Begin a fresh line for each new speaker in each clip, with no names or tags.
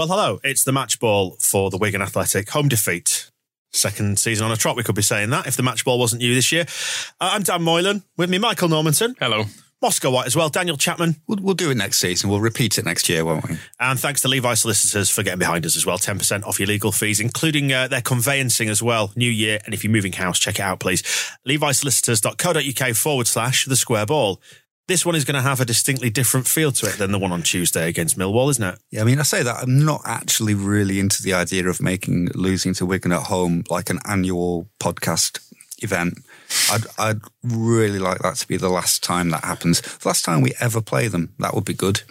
Well, hello. It's the match ball for the Wigan Athletic home defeat. Second season on a trot, we could be saying that if the match ball wasn't you this year. Uh, I'm Dan Moylan. With me, Michael Normanton.
Hello.
Moscow White as well. Daniel Chapman.
We'll, we'll do it next season. We'll repeat it next year, won't we?
And thanks to Levi Solicitors for getting behind us as well. 10% off your legal fees, including uh, their conveyancing as well. New year. And if you're moving house, check it out, please. LeviSolicitors.co.uk forward slash the square ball. This one is going to have a distinctly different feel to it than the one on Tuesday against Millwall, isn't it?
Yeah, I mean, I say that I'm not actually really into the idea of making losing to Wigan at home like an annual podcast event. I'd, I'd really like that to be the last time that happens. The last time we ever play them, that would be good.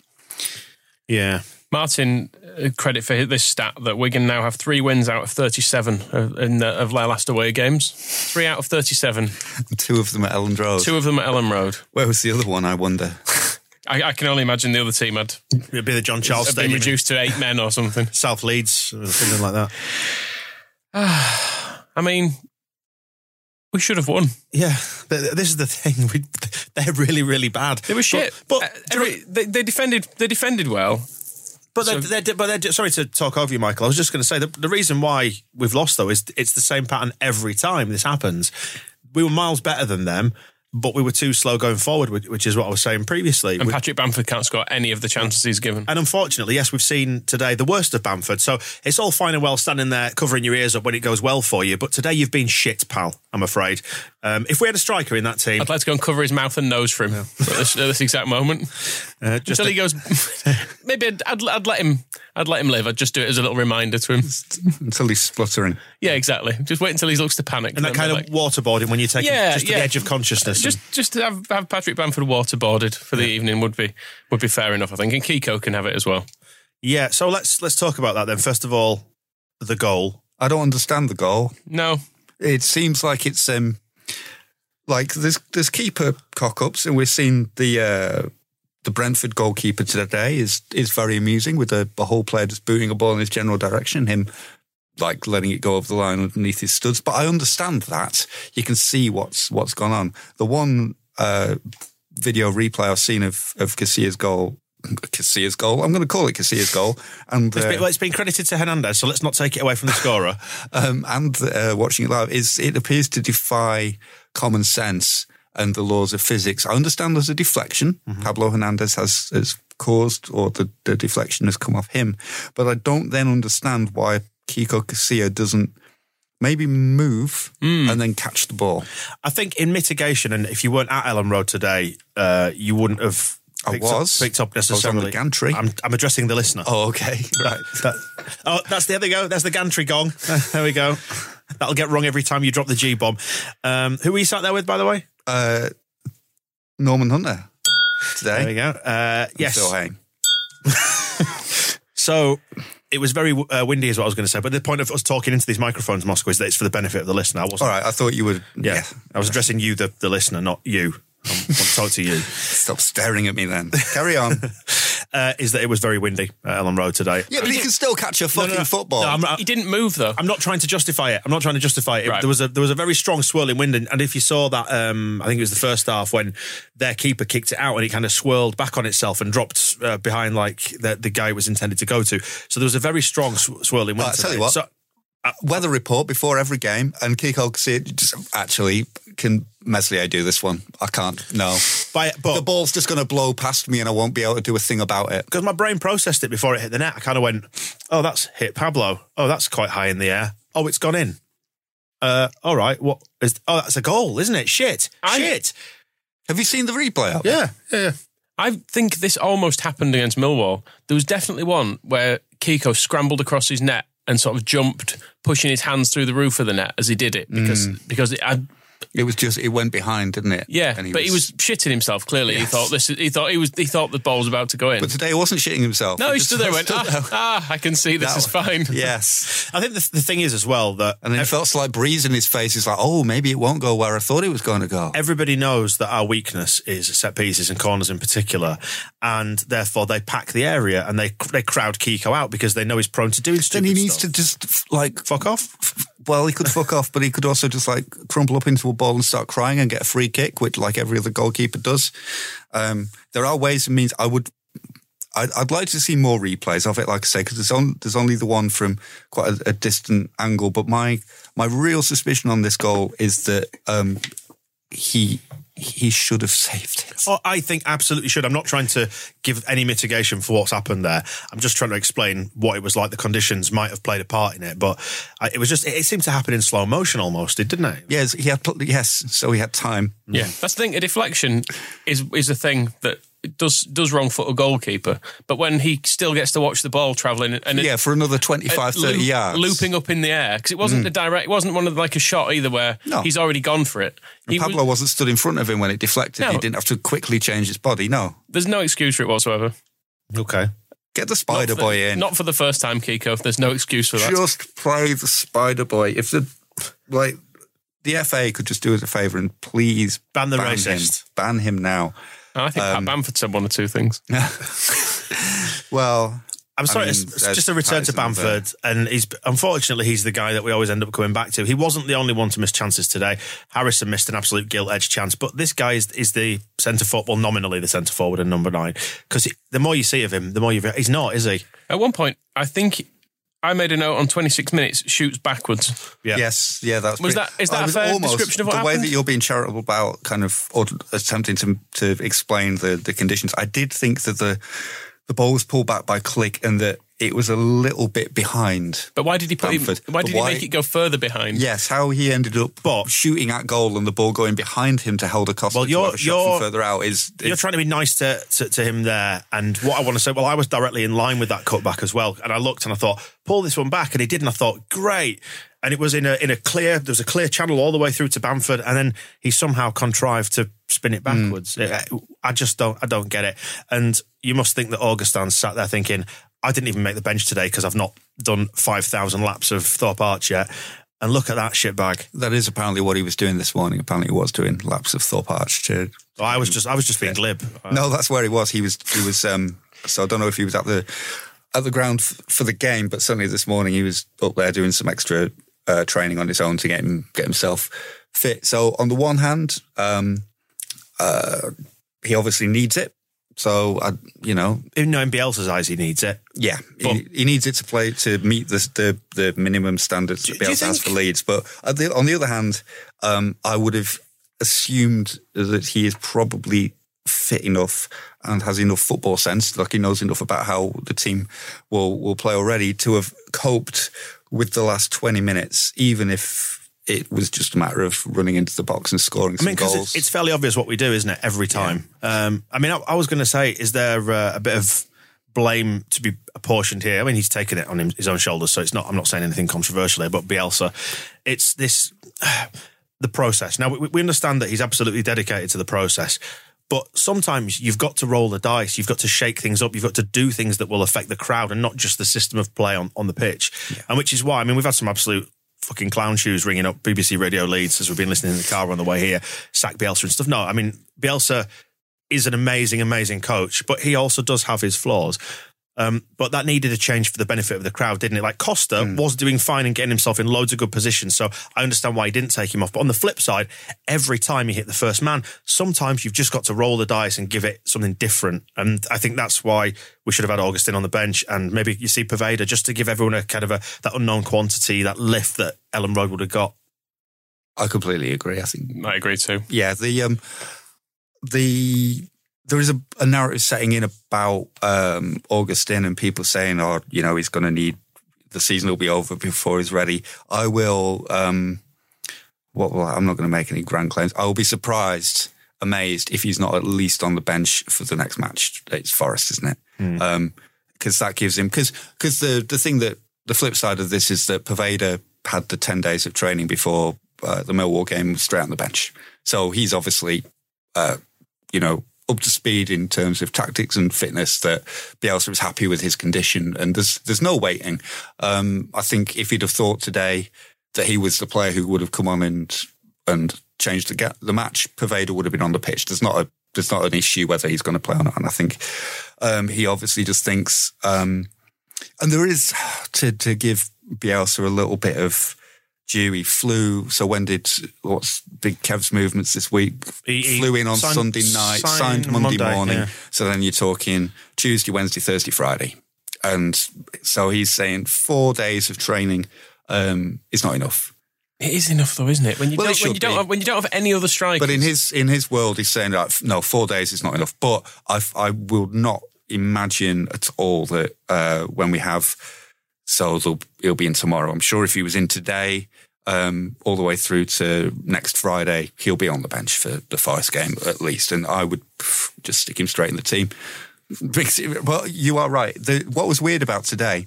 Yeah.
Martin, credit for this stat that Wigan now have three wins out of 37 of, in the, of their last away games. Three out of 37.
Two of them at Elland Road.
Two of them at Elland Road.
Where was the other one, I wonder?
I, I can only imagine the other team had
It'd be the John Charles
have been reduced to eight men or something.
South Leeds, or something like that.
I mean, we should have won.
Yeah, this is the thing. We, they're really, really bad.
They were shit.
But,
Uh,
but,
every- they, they defended. They defended well.
But,
so-
they're, they're, but they're, sorry to talk over you, Michael. I was just going to say the, the reason why we've lost though is it's the same pattern every time this happens. We were miles better than them, but we were too slow going forward, which, is what I was saying previously.
And
We-
Patrick Bamford can't score any of the chances he's given.
And unfortunately, yes, we've seen today the worst of Bamford. So it's all fine and well standing there covering your ears up when it goes well for you. But today you've been shit, pal, I'm afraid. Um, if we had a striker in that team,
I'd like to go and cover his mouth and nose for him at, this, at this exact moment.
uh, just
Until
a-
he goes, maybe I'd, I'd, I'd let him. I'd let him live. I'd just do it as a little reminder to him.
Until he's spluttering.
Yeah, exactly. Just wait until he looks to panic.
and that kind of
like-
waterboarding when you take
Yeah,
just to
yeah.
the edge of consciousness.
just just to have, have Patrick Bamford waterboarded for the evening would be would be fair enough, I think. And Kiko can have it as well.
yeah. So let's let's talk about that then. First of all, the goal.
I don't understand the goal.
No,
It seems like it's um like there's there's keeper cock ups, and we've seen the uh, the Brentford goalkeeper today is is very amusing with a, a whole player just booting a ball in his general direction. Him like letting it go over the line underneath his studs. But I understand that you can see what's what's gone on. The one uh, video replay I've seen of of Casilla's goal. Casilla's goal. I'm going to call it Casilla's goal. And
It's
uh,
been, well, it's been credited to Hernandez, so let's not take it away from the scorer.
um, and uh, watching it live is it appears to defy common sense and the laws of physics. I understand there's a deflection. Pablo Hernandez has, has caused, or the, the deflection has come off him, but I don't then understand why Kiko Casilla doesn't maybe move and then catch the ball.
I think in mitigation, and if you weren't at Elland Road today, uh, you wouldn't have.
I
picked
was.
up, picked up
I was on the gantry.
I'm, I'm addressing the listener.
Oh, okay, right.
That, oh, that's the there we go. That's the gantry gong. there we go. That'll get wrong every time you drop the G bomb. Um, who were you sat there with, by the way?
Uh, Norman Hunter today.
There we go. Uh, yes.
Phil Hain.
So it was very uh, windy, is what I was going to say. But the point of us talking into these microphones, Moscow, is that it's for the benefit of the listener. I wasn't.
All right, I thought you would.
Yeah,
yeah.
I was addressing you, the, the listener, not you. I want to talk to you.
Stop staring at me then. Carry on.
Uh, is that it was very windy at Elland Road today?
Yeah, but he can still catch a fucking
no.
football.
No, I'm,
he didn't move though.
I'm not trying to justify it. I'm not trying to justify it.
Right.
There was a there was a very strong swirling wind, and, and if you saw that, um, I think it was the first half when their keeper kicked it out and it kind of swirled back on itself and dropped uh, behind like the, the guy it was intended to go to. So there was a very strong sw- swirling wind.
Well, I tell you what.
So,
weather report before every game, and Kiko see it. Actually, can Meslier do this one? I can't. No.
By, but
the ball's just going to blow past me, and I won't be able to do a thing about it.
because my brain processed it before it hit the net, I kind of went, "Oh, that's hit Pablo. Oh, that's quite high in the air. Oh, it's gone in. Uh, all right. What is? Oh, that's a goal, isn't it? Shit,
I-
shit.
Have you seen the replay? Of?
Yeah, yeah, yeah.
I think this almost happened against Millwall. There was definitely one where Kiko scrambled across his net and sort of jumped, pushing his hands through the roof of the net as he did it because mm. because it, I,
It was just it went behind, didn't it?
yeah,
And
but he was shitting himself. Clearly,
Yes.
he thought this. He thought he was. He thought the ball was about to go in.
But today he wasn't shitting himself.
no, he
just
stood there and went,
stood
ah,
there.
ah, I can see this
That
is fine.
Yes.
I think the, the thing is as well that
And then he felt a slight breeze in his face. He's like, oh, maybe it won't go where I thought it was going to go.
everybody knows that our weakness is set pieces and corners in particular, and therefore they pack the area and they they crowd Kiko out because they know he's prone to doing stupid.
Then
stupid
he needs
stuff.
to just like
fuck off.
Well, he could fuck off, but he could also just like crumple up into a ball and start crying and get a free kick, which like every other goalkeeper does. Um, there are ways and means. I would. I'd, I'd like to see more replays of it, like I say, because there's, on, there's only the one from quite a, a distant angle. But my my real suspicion on this goal is that um, he he should have saved it.
Oh, I think absolutely should. I'm not trying to give any mitigation for what's happened there. I'm just trying to explain what it was like. The conditions might have played a part in it, but I, it was just it, it seemed to happen in slow motion almost. It didn't it?
Yes, he had. pl- Yes, so he had time.
Yeah, that's the thing. A deflection is is a thing that does does wrong foot a goalkeeper, but when he still gets to watch the ball travelling and it-
Yeah, for another 25,
uh,
30
loop-
yards.
looping up in the air because it wasn't a direct, it wasn't one of like a shot either where
No.
he's already gone for it.
And
He was-
Pablo wasn't stood in front of him when it deflected.
No.
He didn't have to quickly change his body. No.
there's no excuse for it whatsoever.
Okay.
Get the Spider
for-
Boy in.
Not for the first time, Kiko. There's no excuse for that.
Just play the Spider Boy. If the like the FA could just do us a favour and please
Ban the
him.
racist.
Ban him now.
I think
Um,
Pat Bamford said one or two things.
Well,
I'm sorry,
mean,
it's, it's just a return to
Patterson there.
Bamford, and he's unfortunately he's the guy that we always end up coming back to. He wasn't the only one to miss chances today. Harrison missed an absolute gilt edge chance, but this guy is, is the centre forward, well, nominally the centre forward and number nine. Because the more you see of him, the more you he's not, is he?
At one point, I think I made a note on 26 minutes shoots backwards.
Yeah.
Yes, yeah, that's
Was
pretty-
that- is that
I
a
was
fair description of what
the way that you're being charitable about, kind of or attempting to to explain the the conditions. I did think that the the ball was pulled back by Klich and that it was a little bit behind.
But why did he put him,
Bamford.
why did
Why-
he make it go further behind?
Yes, how he ended up
But-
shooting at goal and the ball going behind him to hold a cost
Well,
to
you're-
have shot
you're-
from further out is
You're trying to be nice to, to, to him there. And what I want to say, well, I was directly in line with that cutback as well. And I looked and I thought, pull this one back. And he did. And I thought, great. And it was in a in a clear, there was a clear channel all the way through to Bamford. And then he somehow contrived to spin it backwards. It- I just don't, I don't get it. And you must think that Augustin sat there thinking, I didn't even make the bench today because I've not done 5,000 laps of Thorpe Arch yet. And look at that shit bag.
that is apparently what he was doing this morning. Apparently, he was doing laps of Thorpe Arch. To,
I was just, I was just being glib.
no, that's where he was. He was. He was. Um, so I don't know if he was at the at the ground f- for the game, but certainly this morning he was up there doing some extra uh, training on his own to get him get himself fit. So on the one hand, um, uh, he obviously needs it. So I, you know,
Even though in Bielsa's eyes he needs it.
yeah, he, he needs it to play to meet the the, the minimum standards that Bielsa has for Leeds. But the, on the other hand, um, I would have assumed that he is probably fit enough and has enough football sense, like he knows enough about how the team will will play already to have coped with the last twenty minutes, even if. It was just a matter of running into the box and scoring
I
some
mean, because
goals.
it's, it's fairly obvious what we do, isn't it? Every time. Um, I mean, I, I was going to say, is there uh, a bit of blame to be apportioned here? I mean, he's taken it on his own shoulders, so it's not. I'm not saying anything controversial here, but Bielsa, it's this the process. Now we, we understand that he's absolutely dedicated to the process. But sometimes you've got to roll the dice. You've got to shake things up. You've got to do things that will affect the crowd and not just the system of play on, on the pitch. And which is why, I mean, we've had some absolute fucking clown shoes ringing up BBC Radio Leeds as we've been listening in the car on the way here, sack Bielsa and stuff. No, I mean, Bielsa is an amazing, amazing coach, but he also does have his flaws. Um, but that needed a change for the benefit of the crowd, didn't it? Like Costa
Hmm.
was doing fine and getting himself in loads of good positions. So I understand why he didn't take him off. But on the flip side, every time you hit the first man, sometimes you've just got to roll the dice and give it something different. And I think that's why we should have had Augustin on the bench and maybe you see Poveda just to give everyone a kind of a that unknown quantity, that lift that Elland Road would have got.
I completely agree. I think
I agree too.
yeah, the um, the there is a, a narrative setting in about um, Augustin and people saying, "Oh, you know, he's going to need the season will be over before he's ready." I will. Um, what? Well, I'm not going to make any grand claims. I will be surprised, amazed if he's not at least on the bench for the next match. It's Forest, isn't it? Um, because that gives him because because the the thing that the flip side of this is that Poveda had the ten days of training before uh, the Millwall game straight on the bench, so he's obviously uh, you know up to speed in terms of tactics and fitness. That Bielsa was happy with his condition, and there's there's no waiting. Um, I think if he'd have thought today that he was the player who would have come on and and changed the the match, Poveda would have been on the pitch. There's not a there's not an issue whether he's going to play or not, and I think um, he obviously just thinks. Um, and there is to to give Bielsa a little bit of He flew. So when did what's Big Kev's movements this week?
He- he
flew in on
signed-
Sunday night,
signed
signed Monday,
Monday,
morning.
yeah.
So then you're talking Tuesday, Wednesday, Thursday, Friday, and so he's saying four days of training um, is not enough.
It is enough though, isn't it? When you
Well,
don't, when you don't have, when you don't have any other strikers.
But in his in his world, he's saying like, no, four days is not enough. But I I will not imagine at all that uh, when we have so they'll- he'll be in tomorrow. I'm sure if he was in today, um, all the way through to next Friday, he'll be on the bench for the Forest game at least. And I would just stick him straight in the team. Because- Well, you are right. The, what was weird about today,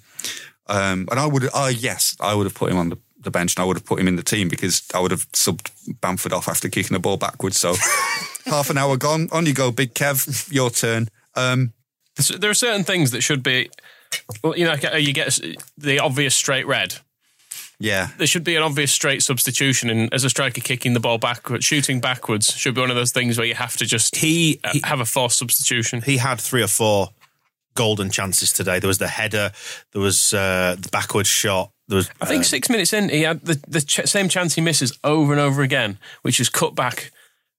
um, and I would, uh, yes, I would have put him on the, the bench and I would have put him in the team because I would have subbed Bamford off after kicking the ball backwards. So half an hour gone, on you go, Big Kev, your turn. Um,
there are certain things that should be, well, you know, uh, you get the obvious straight red.
yeah,
There should be an obvious straight substitution, and as a striker, kicking the ball backwards, shooting backwards should be one of those things where you have to just
He,
uh,
he
have a forced substitution.
he had three or four golden chances today. There was the header, there was uh, the backwards shot. There was
I think six minutes in, he had the, the ch- same chance he misses over and over again, which is cut back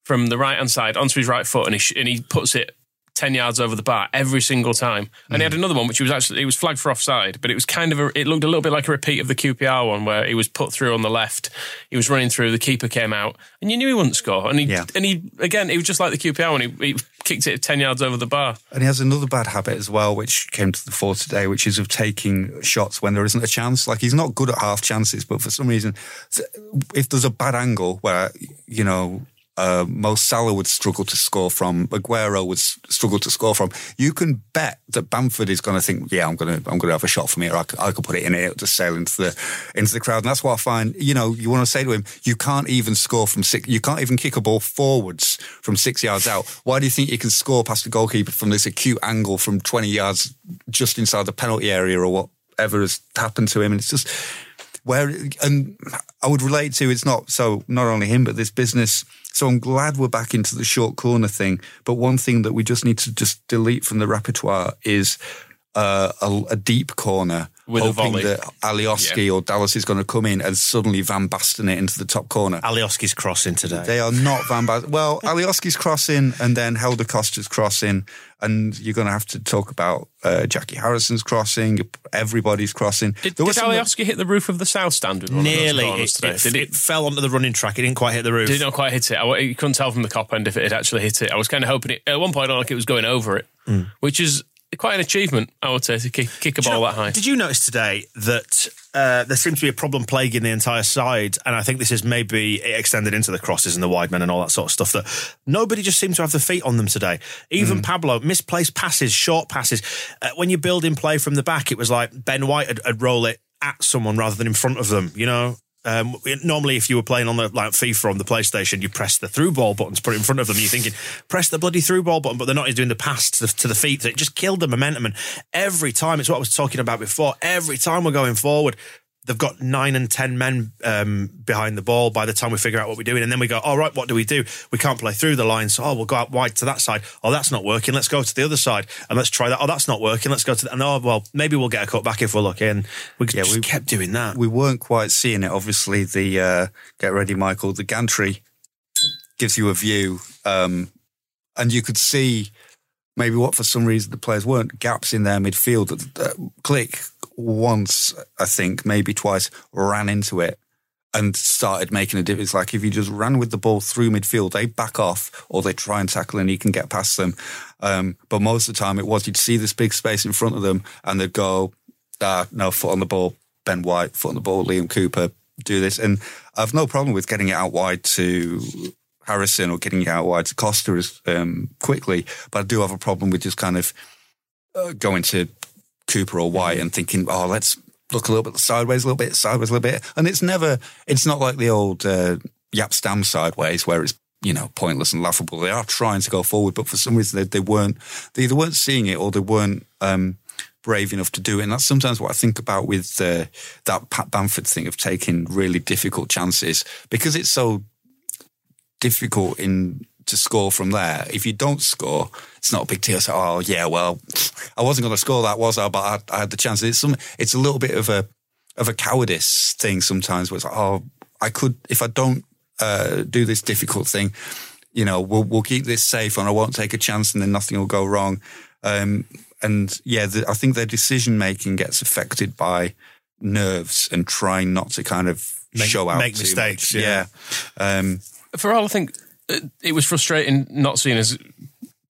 from the right hand side onto his right foot, and he sh- and he puts it ten yards over the bar every single time. And he had hmm. another one which he was actually it was flagged for offside, but it was kind of a, it looked a little bit like a repeat of the QPR one where he was put through on the left, he was running through, the keeper came out, and you knew he wouldn't score. And he
Yeah.
and he again he was just like the QPR one, he, he kicked it ten yards over the bar.
And he has another bad habit as well, which came to the fore today, which is of taking shots when there isn't a chance. Like he's not good at half chances, but for some reason, if there's a bad angle where, you know, uh, Mo Salah would struggle to score from, Aguero would struggle to score from. You can bet that Bamford is going to think, yeah, I'm going to, I'm going to have a shot from here. I could, I could put it in it, it'll just sail into the, into the crowd. And that's what I find. You know, you want to say to him, you can't even score from six, you can't even kick a ball forwards from six yards out. Why do you think you can score past the goalkeeper from this acute angle from 20 yards just inside the penalty area or whatever has happened to him? And it's just where, and I would relate to it's not so not only him but this business. So I'm glad we're back into the short corner thing. But one thing that we just need to just delete from the repertoire is uh, a, a deep corner,
With
hoping that Alioski or Dallas is going to come in and suddenly Van Basten it into the top corner.
Alioski's crossing today.
They are not Van Basten. Well, Alioski's crossing and then Helder Costa's crossing. And you're going to have to talk about uh, Jackie Harrison's crossing. Everybody's crossing.
Did,
There was some-
Alioski hit the roof of the south stand? With one of those
Nearly,
corners
it,
today?
it,
Did
it fell onto the running track. It didn't quite hit the roof.
Did not quite hit it? I, you couldn't tell from the Kop end if it had actually hit it. I was kind of hoping it. At one point, I like it was going over it, which is quite an achievement, I would say, to kick, kick a
you
ball
know-
that high.
Did you notice today that uh, there seems to be a problem plaguing the entire side? And I think this is maybe extended into the crosses and the wide men and all that sort of stuff. That nobody just seemed to have the feet on them today. Even Pablo, misplaced passes, short passes. Uh, when you build in play from the back, it was like Ben White would, would roll it at someone rather than in front of them, you know? Um, normally, if you were playing on the like FIFA on the PlayStation, you press the through ball button to put it in front of them. You're thinking, press the bloody through ball button, but they're not. Doing the pass to the, to the feet. It just killed the momentum. And every time, it's what I was talking about before. Every time we're going forward, they've got nine and ten men um, behind the ball by the time we figure out what we're doing, and then we go, all right, what do we do? We can't play through the line, so oh, we'll go out wide to that side. Oh, that's not working. Let's go to the other side and let's try that. Oh, that's not working. Let's go to that. And oh, well, maybe we'll get a cut back if we're lucky. And we
Yeah,
just
we-
kept doing that.
we weren't quite seeing it. Obviously, the uh, get ready, Michael. The gantry gives you a view, um, and you could see maybe what for some reason the players weren't gaps in their midfield. Uh, Klich once, I think, maybe twice, ran into it and started making a difference. Like if you just ran with the ball through midfield, they back off or they try and tackle and you can get past them. Um, but most of the time, it was you'd see this big space in front of them and they'd go, ah, no, foot on the ball, Ben White, foot on the ball, Liam Cooper, do this. And I've no problem with getting it out wide to Harrison or getting it out wide to Costa um, quickly, but I do have a problem with just kind of uh, going to Cooper or White and thinking, oh, let's look a little bit sideways, a little bit sideways, a little bit. And it's never, it's not like the old uh, Jaap Stam sideways where it's you know pointless and laughable. They are trying to go forward, but for some reason they, they weren't. They either weren't seeing it or they weren't. Um, brave enough to do it. And that's sometimes what I think about with uh, that Pat Bamford thing of taking really difficult chances because it's so difficult in to score from there. If you don't score, it's not a big deal. So, oh yeah, well, I wasn't going to score that, was I? But I, I had the chance. It's some. It's a little bit of a of a cowardice thing sometimes. Where it's like, oh, I could if I don't uh, do this difficult thing, you know, we'll we'll keep this safe and I won't take a chance and then nothing will go wrong. Um, and yeah, the, I think their decision making gets affected by nerves and trying not to kind of
Make-
show out
make
too
mistakes,
much.
yeah.
Um,
For all I think, it, was frustrating not seeing us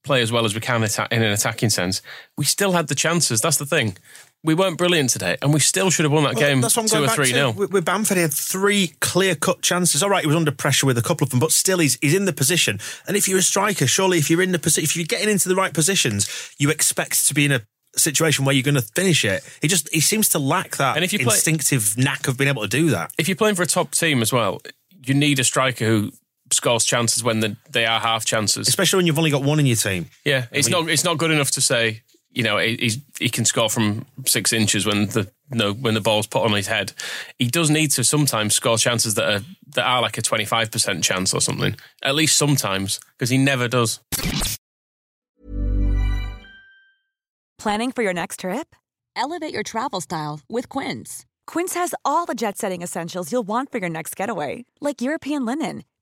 play as well as we can in an attacking sense. We still had the chances. That's the thing. We weren't brilliant today, and we still should have won that
Well,
game
that's what I'm
two
going
or three
to.
nil.
With, with Bamford, he had three clear cut chances. All right, he was under pressure with a couple of them, but still, he's he's in the position. And if you're a striker, surely if you're in the position, if you're getting into the right positions, you expect to be in a situation where you're going to finish it. He just he seems to lack that
And if you play-
instinctive knack of being able to do that.
If you're playing for a top team as well, you need a striker who scores chances when the, they are half chances.
Especially when you've only got one in your team.
Yeah, it's not it's not good enough to say you know he, he's, he can score from six inches when the no when the ball's put on his head. He does need to sometimes score chances that are that are like a twenty five percent chance or something. At least sometimes because he never does.
Planning for your next trip?
Elevate your travel style with Quince.
Quince has all the jet setting essentials you'll want for your next getaway, like European linen,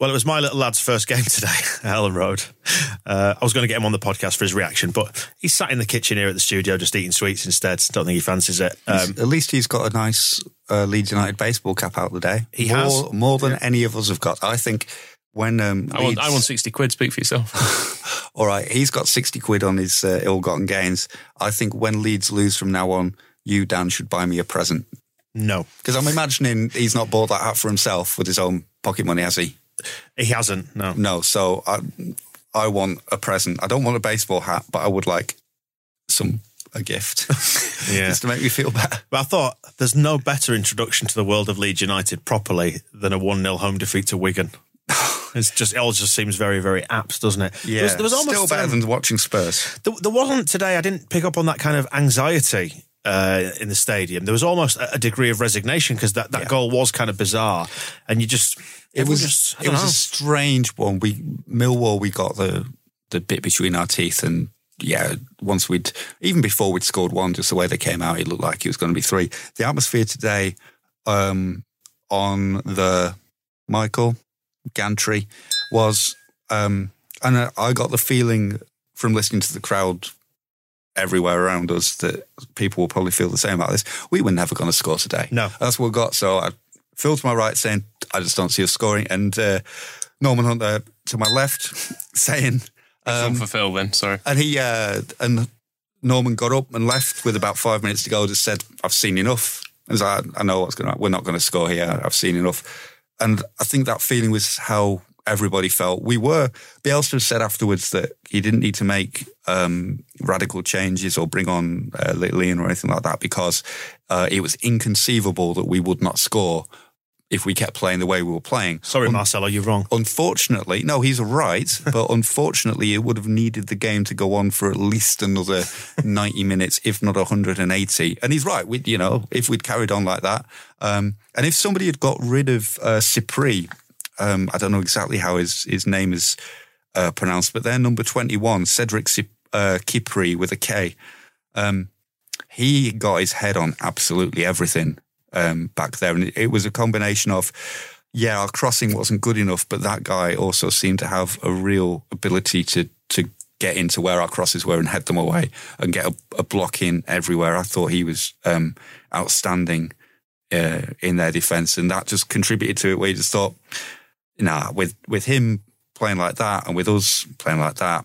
Well, it was my little lad's first game today at Elland Road. Uh, I was going to get him on the podcast for his reaction, but he's sat in the kitchen here at the studio just eating sweets instead. Don't think he fancies it. Um,
at least he's got a nice uh, Leeds United baseball cap out today.
He
more,
has.
more than any of us have got. I think when um,
I want
Leeds-
I want sixty quid. Speak for yourself.
all right, he's got sixty quid on his uh, ill-gotten gains. I think when Leeds lose from now on, you Dan should buy me a present
no,
because I'm imagining he's not bought that hat for himself with his own pocket money, has he?
He hasn't. No.
No. So I, I want a present. I don't want a baseball hat, but I would like some a gift
Yeah.
just to make me feel better.
But I thought there's no better introduction to the world of Leeds United properly than a 1 0 home defeat to Wigan. It's just it all just seems very very apt, doesn't it?
Yeah,
there was, there was almost
still better
um,
than watching Spurs.
There, there wasn't today. I didn't pick up on that kind of anxiety uh, in the stadium. There was almost a, degree of resignation because that, that goal was kind of bizarre, and you just
It was
just
it was
know.
a strange one. We Millwall, we got the the bit between our teeth, and yeah, once we'd even before we'd scored one, just the way they came out, it looked like it was going to be three. The atmosphere today um, on the Michael Gantry was, um, and I got the feeling from listening to the crowd everywhere around us that people will probably feel the same about this. We were never going to score today.
No.
That's what we got. So I feel to my right saying, I just don't see us scoring. And uh, Norman Hunter to my left saying,
Um, for Phil then, sorry.
and he uh, and Norman got up and left with about five minutes to go. Just said, "I've seen enough." I like, "I know what's going to. We're not going to score here. I've seen enough." And I think that feeling was how everybody felt. We were. Bielsa said afterwards that he didn't need to make um, radical changes or bring on uh, or anything like that because uh, it was inconceivable that we would not score if we kept playing the way we were playing.
Sorry, Marcelo, you're wrong.
Unfortunately, no, he's right, but unfortunately, it would have needed the game to go on for at least another 90 minutes, if not 180. And he's right. We, you know, if we'd carried on like that, um, and if somebody had got rid of uh, Cipri, um, I don't know exactly how his, his name is uh, pronounced, but they're number 21, Cedric Cip- uh, Kipri with a K, um, he got his head on absolutely everything um, back there. And it, it was a combination of, yeah, our crossing wasn't good enough, but that guy also seemed to have a real ability to, to get into where our crosses were and head them away and get a, a block in everywhere. I thought he was um, outstanding uh, in their defence. And that just contributed to it where you just thought, nah, with, with him playing like that and with us playing like that,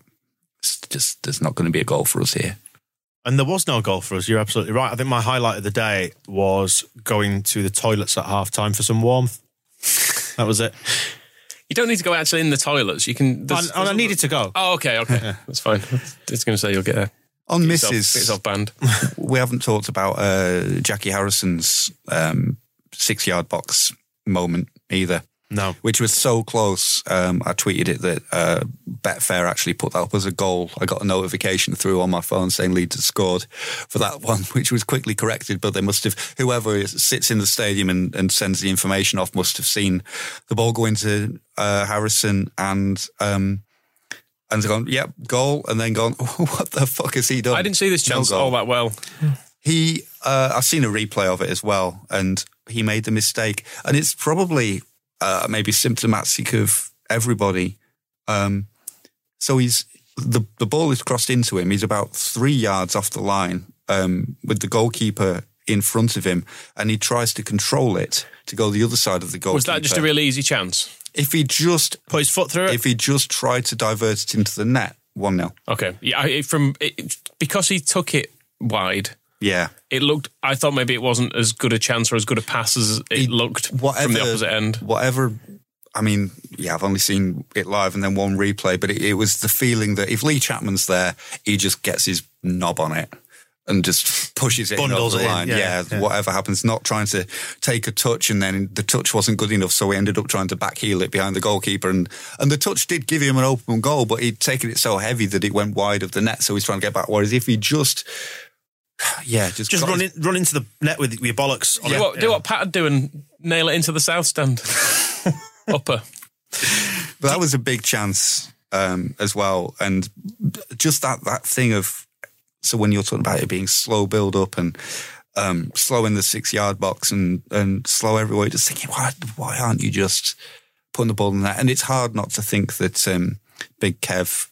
it's just there's not going to be a goal for us here.
And there was no goal for us. You're absolutely right. I think my highlight of the day was going to the toilets at half time for some warmth. That was it.
You don't need to go actually in the toilets. You can.
And,
there's-
I
there's-
needed to go.
Oh, okay, okay, that's fine. I was going to say you'll get a
On
get yourself-
misses,
get yourself banned.
we haven't talked about uh, Jackie Harrison's um, six yard box moment either.
No.
Which was so close. Um, I tweeted it that uh, Betfair actually put that up as a goal. I got a notification through on my phone saying Leeds had scored for that one, which was quickly corrected. But they must have, whoever sits in the stadium and, and sends the information off must have seen the ball go into uh, Harrison and. Um, and gone, yep, goal, and then gone, what the fuck has he done?
I didn't see this chance
goal.
all that well.
He, uh, I've seen a replay of it as well, and he made the mistake, and it's probably uh, maybe symptomatic of everybody. Um, so he's the the ball is crossed into him. He's about three yards off the line um, with the goalkeeper in front of him, and he tries to control it to go the other side of the goal.
Was that just a really easy chance?
If he just
put his foot through it,
if he just tried to divert it into the net, one 0
Okay, yeah, from it, because he took it wide.
Yeah,
It looked. I thought maybe it wasn't as good a chance or as good a pass as it looked
whatever,
from the opposite end.
Whatever. I mean, yeah, I've only seen it live and then one replay, but it, it was the feeling that if Lee Chapman's there, he just gets his knob on it and just pushes it
Bundles
over the
it in, yeah,
Yeah,
yeah.
whatever happens, not trying to take a touch and then the touch wasn't good enough, so he ended up trying to backheel it behind the goalkeeper, and and the touch did give him an open goal, but he'd taken it so heavy that it went wide of the net, so he's trying to get back. Whereas if he just, yeah, just
just run
his-
in, run into the net with, with your bollocks. on
Do
it.
what, do what Pat would do and nail it into the south stand. Upper.
But that was a big chance um, as well, and just that that thing of so when you're talking about it being slow build up and um, slow in the six yard box and and slow everywhere, just thinking why why aren't you just putting the ball in that? And it's hard not to think that um, Big Kev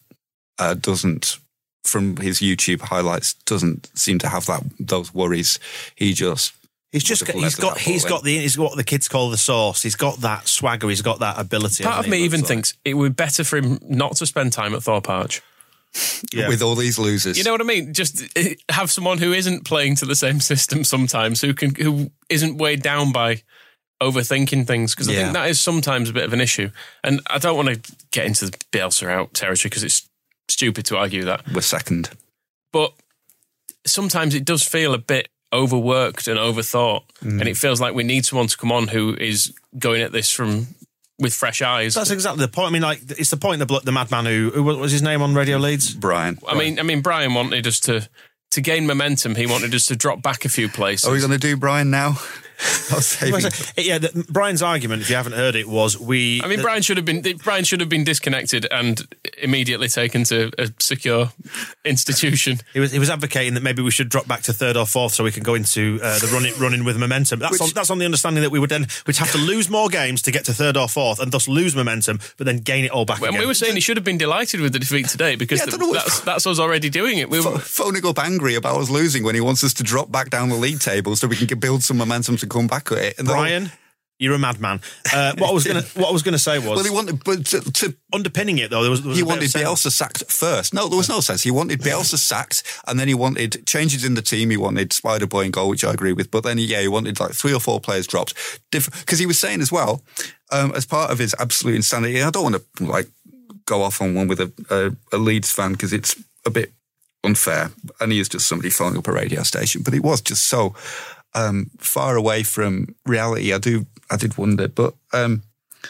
uh, doesn't. From his YouTube highlights, doesn't seem to have that those worries. He just
He's just
would have
got, he's got
that
he's got
in.
the he's got what the kids call the sauce. He's got that swagger. He's got that ability.
Part of me even
like.
thinks it would be better for him not to spend time at Thorpe Arch.
Yeah.
with all these losers.
You know what I mean? Just eh, have someone who isn't playing to the same system sometimes, who can who isn't weighed down by overthinking things because I
Yeah.
think that is sometimes a bit of an issue. And I don't want to get into the Bielsa out territory because it's stupid to argue that.
we're second.
But sometimes it does feel a bit overworked and overthought,
Mm.
and it feels like we need someone to come on who is going at this from with fresh eyes.
That's exactly the point. I mean, like it's the point. The the madman who, who what was his name on Radio Leeds?
Brian.
I mean, I mean, Brian wanted us to to gain momentum. He wanted us to drop back a few places.
Are we going to do Brian now? I'll save you.
yeah, the, Brian's argument, if you haven't heard it, was we.
I mean, Brian should have been Brian should have been disconnected and immediately taken to a secure institution.
He was he was advocating that maybe we should drop back to third or fourth so we can go into uh, the running running with momentum. That's on, that's on the understanding that we would then we'd have to lose more games to get to third or fourth and thus lose momentum, but then gain it all back.
And
again.
we were saying he should have been delighted with the defeat today because
Yeah,
the-
what-
that's, that's us already doing it. We were,
Ph- phoning up angry about us losing when he wants us to drop back down the league table so we can build some momentum to come back at it. And
Brian, you're a madman. Uh, what I was gonna what I was gonna say was
well, he wanted, but to, to
underpinning it though. There was, there was
he wanted. Bielsa sacked first. No, there was no sense. He wanted Bielsa sacked, and then he wanted changes in the team. He wanted Spider Boy and goal, which I agree with. But then, yeah, he wanted like three or four players dropped. Because he was saying as well, um, as part of his absolute insanity, I don't want to like go off on one with a, a, a Leeds fan because it's a bit unfair. And he is just somebody phoning up a radio station, but it was just so um, far away from reality. I do, I did wonder, but. Um,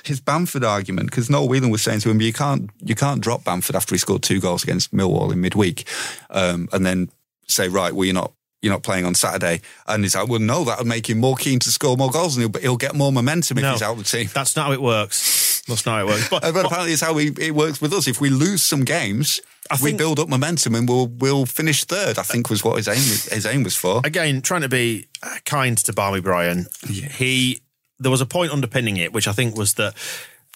his Bamford argument, because Noel Whelan was saying to him, "You can't, you can't drop Bamford after he scored two goals against Millwall in midweek, um, and then say, right, well, you're not, you're not playing on Saturday." And he's like, "Well, no, that would make him more keen to score more goals, and he'll, he'll get more momentum if
No.
he's out of the team."
That's not how it works. That's not how it works. But,
But apparently, it's how we, it works with us. If we lose some games,
I
we
think-
build up momentum, and we'll we'll finish third. I think was what his aim his aim was for.
again, trying to be uh, kind to Barmy Bryan, he there was a point underpinning it, which I think was that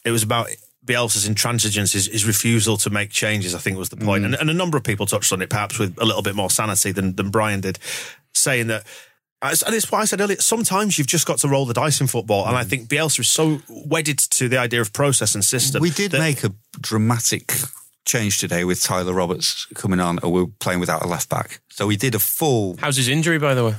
it was about Bielsa's intransigence, his, his refusal to make changes. I think was the point. and, and a number of people touched on it, perhaps with a little bit more sanity than than Brian did, saying that. As- And it's why I said earlier. Sometimes you've just got to roll the dice in football, and I think Bielsa is so wedded to the idea of process and system.
We did
that-
make a dramatic change today with Tyler Roberts coming on, and we're playing without a left back. So we did a full.
how's his injury, by the way?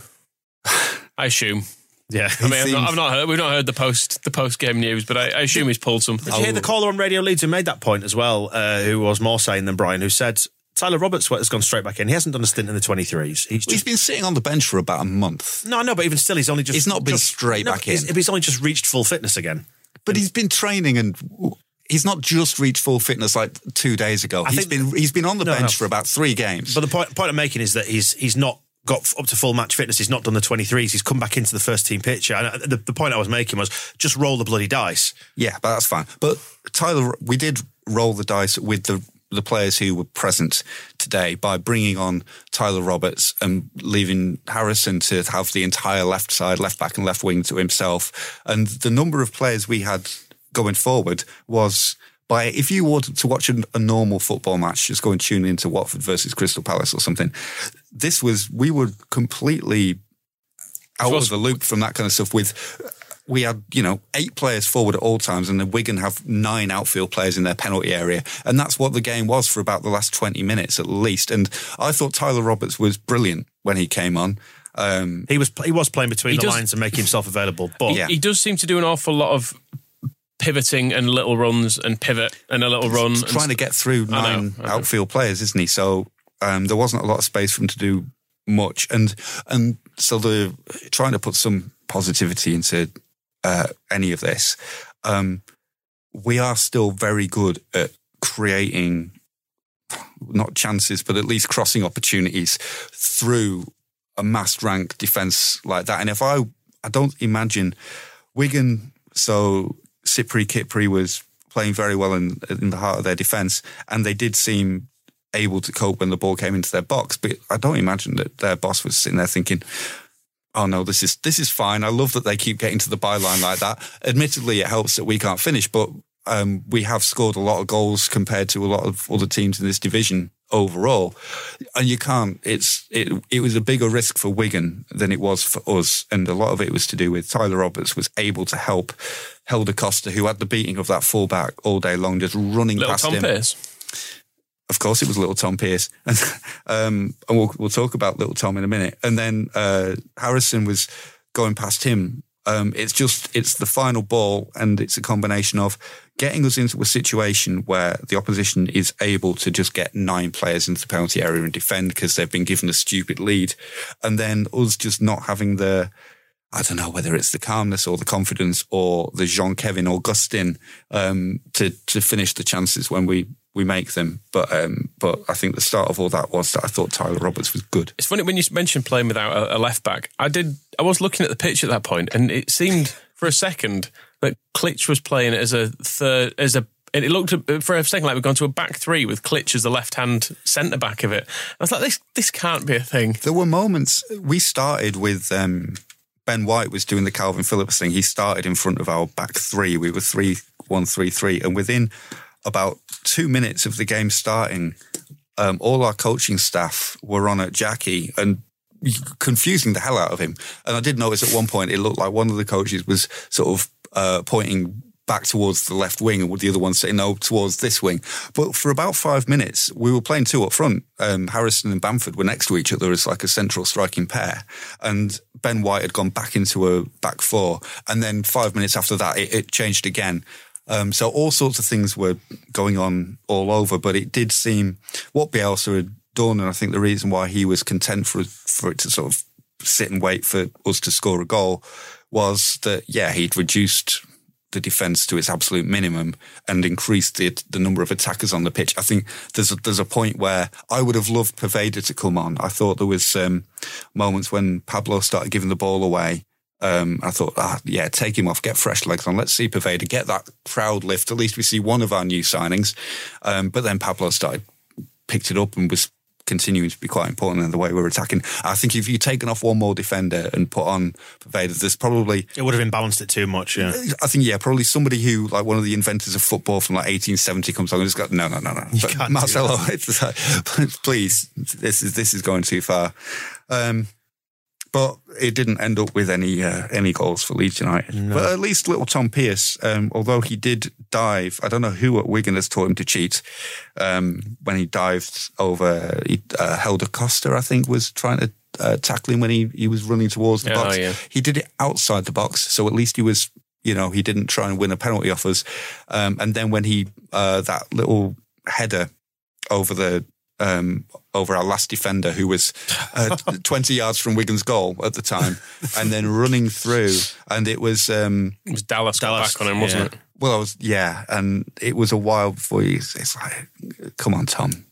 I assume.
Yeah,
I mean, I've
seems-
not, I've not heard. We've not heard the post the post game news, but I, I assume he's pulled something.
Did you hear the caller on Radio Leeds who made that point as well, uh, who was more sane than Brian, who said Tyler Roberts has gone straight back in. He hasn't done a stint in the 23s. He's
He's
just.
been sitting on the bench for about a month,
no, no, but even still, he's only just.
He's not been
just-
straight
no,
back
he's-
in.
He's only just reached full fitness again.
but he's been training and. He's not just reached full fitness like two days ago.
I
He's
think-
been he's been on the
No,
bench
no.
for about three games.
But the point, point I'm making is that he's he's not got up to full match fitness. He's not done the 23s. He's come back into the first team picture. And uh, the, the point I was making was just roll the bloody dice.
Yeah, but that's fine. But Tyler, we did roll the dice with the the players who were present today by bringing on Tyler Roberts and leaving Harrison to have the entire left side, left back and left wing to himself. And the number of players we had going forward was by if you were to watch a, a normal football match, just go and tune into Watford versus Crystal Palace or something. This was we were completely out of the loop from that kind of stuff with we had, you know, eight players forward at all times, and then Wigan have nine outfield players in their penalty area. And that's what the game was for about the last 20 minutes at least. And I thought Tyler Roberts was brilliant when he came on. Um,
He was he was playing between the
does-
lines and making himself available. But
Yeah.
He does seem to do an awful lot of pivoting and little runs and pivot and a little run. and
trying to get through
I know,
nine
I know.
outfield players, isn't he? So um, there wasn't a lot of space for him to do much, and and so the trying to put some positivity into uh, any of this. Um, we are still very good at creating not chances, but at least crossing opportunities through a massed rank defence like that. And if I, I don't imagine Wigan. So Cypri Kipri was playing very well in in the heart of their defence, and they did seem able to cope when the ball came into their box. But I don't imagine that their boss was sitting there thinking. Oh no, this is this is fine. I love that they keep getting to the byline like that. Admittedly, it helps that we can't finish, but um, we have scored a lot of goals compared to a lot of other teams in this division overall. And you can't. It's it. It was a bigger risk for Wigan than it was for us, and a lot of it was to do with Tyler Roberts was able to help Helder Costa, who had the beating of that fullback all day long, just running
little
past
Tom
him.
Pearce.
Of course, it was little Tom Pearce, and, um, and we'll we'll talk about little Tom in a minute. And then uh, Harrison was going past him. Um, it's just it's the final ball, and it's a combination of getting us into a situation where the opposition is able to just get nine players into the penalty area and defend because they've been given a stupid lead, and then us just not having the I don't know whether it's the calmness or the confidence or the Jean Kevin Augustin um, to to finish the chances when we we make them. But um, but I think the start of all that was that I thought Tyler Roberts was good.
It's funny when you mentioned playing without a, a left back. I did. I was looking at the pitch at that point, and it seemed for a second that Klich was playing as a third, as a. And it looked for a second like we'd gone to a back three with Klich as the left hand centre back of it. I was like, this this can't be a thing.
There were moments we started with. Um, Ben White was doing the Calvin Phillips thing. He started in front of our back three. We were three one three three, and within about two minutes of the game starting, um, all our coaching staff were on at Jackie and confusing the hell out of him. And I did notice at one point it looked like one of the coaches was sort of uh, pointing back towards the left wing and the other one saying no towards this wing. But for about five minutes, we were playing two up front. Um, Harrison and Bamford were next to each other as like a central striking pair. And Ben White had gone back into a back four. And then five minutes after that, it, it changed again. Um, so all sorts of things were going on all over, but it did seem what Bielsa had done, and I think the reason why he was content for for it to sort of sit and wait for us to score a goal was that yeah he'd reduced the defence to its absolute minimum and increased the the number of attackers on the pitch. I think there's a, there's a point where I would have loved Poveda to come on. I thought there was um, moments when Pablo started giving the ball away. Um, I thought, ah, yeah, take him off, get fresh legs on. Let's see Poveda get that crowd lift. At least we see one of our new signings. Um, but then Pablo started picked it up and was continuing to be quite important in the way we're attacking. I think if you'd taken off one more defender and put on Poveda, there's probably
it would have imbalanced it too much. Yeah,
I think yeah, probably somebody who like one of the inventors of football from like 1870 comes along and just got no, no, no, no. But Marcelo, it's like, please, this is this is going too far. Um, but it didn't end up with any uh, any goals for Leeds United. No. But at least little Tom Pearce, um, although he did dive, I don't know who at Wigan has taught him to cheat. Um, when he dived over, he, uh, Helder Costa, I think, was trying to uh, tackle him when he, he was running towards the oh, box. Yeah. He did it outside the box, so at least he was, you know, he didn't try and win a penalty off us. Um, and then when he uh, that little header over the um, over our last defender, who was uh, 20 yards from Wigan's goal at the time, and then running through, and it was um,
it was Dallas, Dallas back on him, wasn't
yeah. it? Well, I was yeah, and it was a while before he's. It's like, come on, Tom,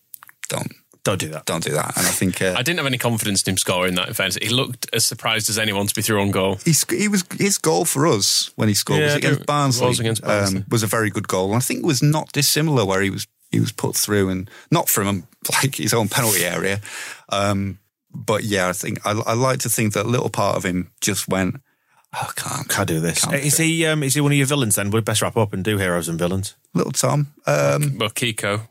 don't.
Don't do that.
Don't do that. And I think uh,
I didn't have any confidence in him scoring that. In fairness, he looked as surprised as anyone to be through on goal.
He, he was his goal for us when he scored yeah, was against Barnsley.
Was against Barnsley. Um,
was a very good goal. And I think it was not dissimilar where he was he was put through and not from like his own penalty area. Um, but yeah, I think I, I, like to think that little part of him just went, oh, I can't,
can't do this. Can't is he um, is he one of your villains? Then we'd best wrap up and do heroes and villains.
Little Tom, um,
well, Kiko.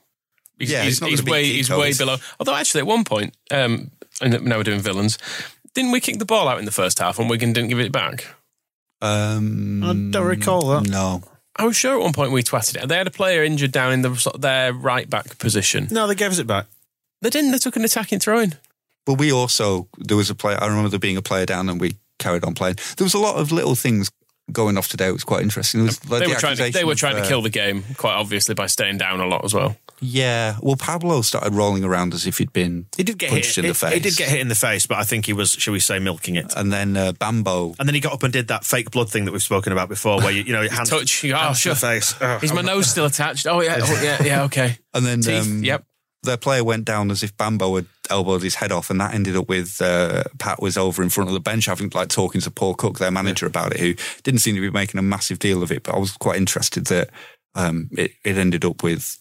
He's, yeah, he's, he's, he's way he's way below. Although actually, at one point, um, and now we're doing villains. Didn't we kick the ball out in the first half and Wigan didn't give it back?
Um,
I don't recall that.
No,
I was sure at one point we twatted it. They had a player injured down in the their right back position.
No, they gave us it back.
They didn't. They took an attacking throw in.
Well, we also there was a player. I remember there being a player down, and we carried on playing. There was a lot of little things going off today. It was quite interesting. Was,
like, they, the were trying to, they were trying of, to kill uh, the game quite obviously by staying down a lot as well.
Yeah, well, Pablo started rolling around as if he'd been he did get punched
hit,
in the face.
He did get hit in the face, but I think he was, shall we say, milking it.
And then uh, Bambo,
and then he got up and did that fake blood thing that we've spoken about before, where you, you know, hands,
touch,
you
oh, sure.
face.
Oh, Is my nose still attached? Oh yeah, oh, yeah, yeah, okay.
And then,
um, yep.
Their player went down as if Bambo had elbowed his head off, and that ended up with uh, Pat was over in front of the bench having like talking to Paul Cook, their manager, about it, who didn't seem to be making a massive deal of it. But I was quite interested that um, it, it ended up with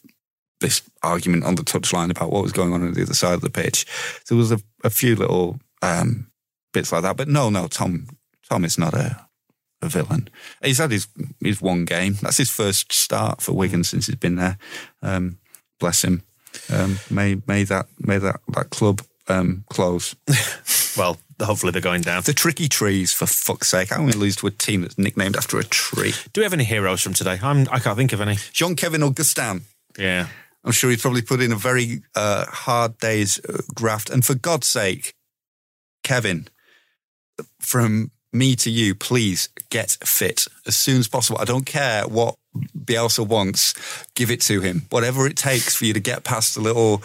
this argument on the touchline about what was going on on the other side of the pitch. There was a, a few little um, bits like that, but no, no, Tom, Tom is not a, a villain. He's had his his one game. That's his first start for Wigan since he's been there. Um, bless him. Um, may may that may that that club um, close.
well, hopefully they're going down.
The tricky trees, for fuck's sake. How can we lose to a team that's nicknamed after a tree?
Do we have any heroes from today? I'm, I can't think of any.
Jean Kevin Augustin.
Yeah.
I'm sure he's probably put in a very uh, hard day's uh, graft. And for God's sake, Kevin, from me to you, please get fit as soon as possible. I don't care what Bielsa wants, give it to him. Whatever it takes for you to get past the little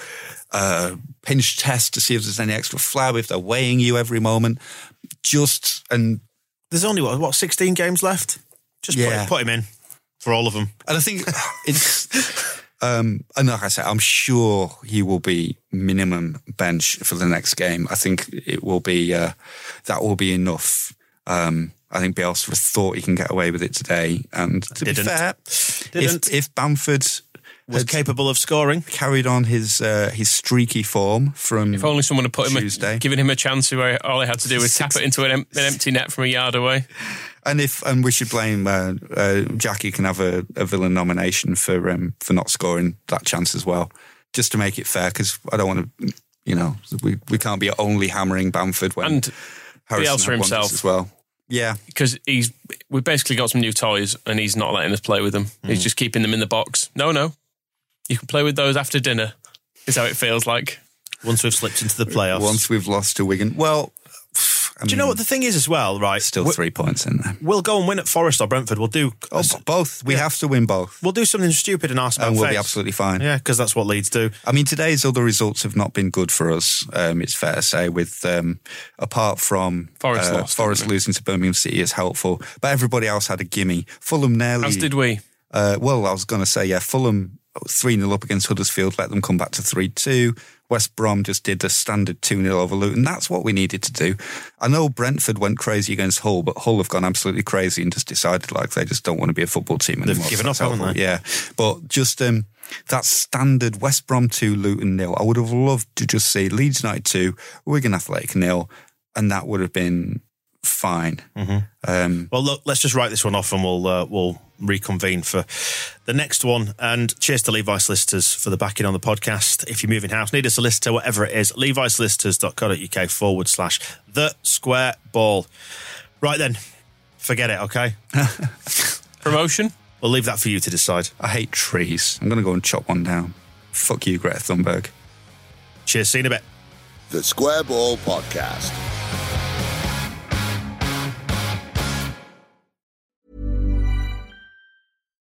uh, pinch test to see if there's any extra flab, if they're weighing you every moment. Just, and
There's only what, what 16 games left. Just
Yeah.
put, put him in for all of them.
And I think it's, um, and like I said, I'm sure he will be minimum bench for the next game. I think it will be, uh, that will be enough. Um, I think Bielsa thought he can get away with it today. And to
Didn't.
be fair,
Didn't.
if, if Bamford
Was capable of scoring.
carried on his uh, his streaky form from
If only someone had put him, a,
Tuesday.
given him a chance, where all he had to do was tap it into an, em- an empty net from a yard away.
And if and we should blame uh, uh, Jackie can have a, a villain nomination for um, for not scoring that chance as well, just to make it fair. Because I don't want to, you know, we, we can't be only hammering Bamford when
And
Harrison
Bielsa
had wonders
himself.
as well. Yeah,
because he's we basically got some new toys and he's not letting us play with them.
Hmm.
He's just keeping them in the box. No, no, you can play with those after dinner. Is how it feels like.
Once we've slipped into the playoffs.
once we've lost to Wigan, well, I
Do you know what the thing is as well, right?
Still
We-
three points in there.
We'll go and win at Forest or Brentford. We'll do.
Oh, both. We have to win both,
We'll do something stupid and ask
and we'll be absolutely fine.
Yeah, because that's what Leeds do.
I mean, today's other results have not been good for us. Um, it's fair to say, with um, apart from
Forest
uh,
lost,
Forest losing to Birmingham City is helpful, but everybody else had a gimme. Fulham nearly.
As did we.
Uh, well, I was going to say, yeah, Fulham 3 0 up against Huddersfield, let them come back to 3 2. West Brom just did the standard 2 0 over Luton. That's what we needed to do. I know Brentford went crazy against Hull, but Hull have gone absolutely crazy and just decided like they just don't want to be a football team anymore.
They've given
So
up, haven't
helpful.
they?
Yeah. But just um, that standard West Brom 2, Luton nil. I would have loved to just see Leeds United 2, Wigan Athletic nil, and that would have been fine. Um,
Well, look, let's just write this one off and we'll uh, we'll reconvene for the next one. And cheers to Levi Solicitors for the backing on the podcast. If you're moving house, need a solicitor, whatever it is, levisolicitors.co.uk forward slash the square ball. Right then, forget it, okay?
Promotion.
We'll leave that for you to decide.
I hate trees. I'm going to go and chop one down. Fuck you, Greta Thunberg.
Cheers, see you in a bit.
The Square Ball Podcast.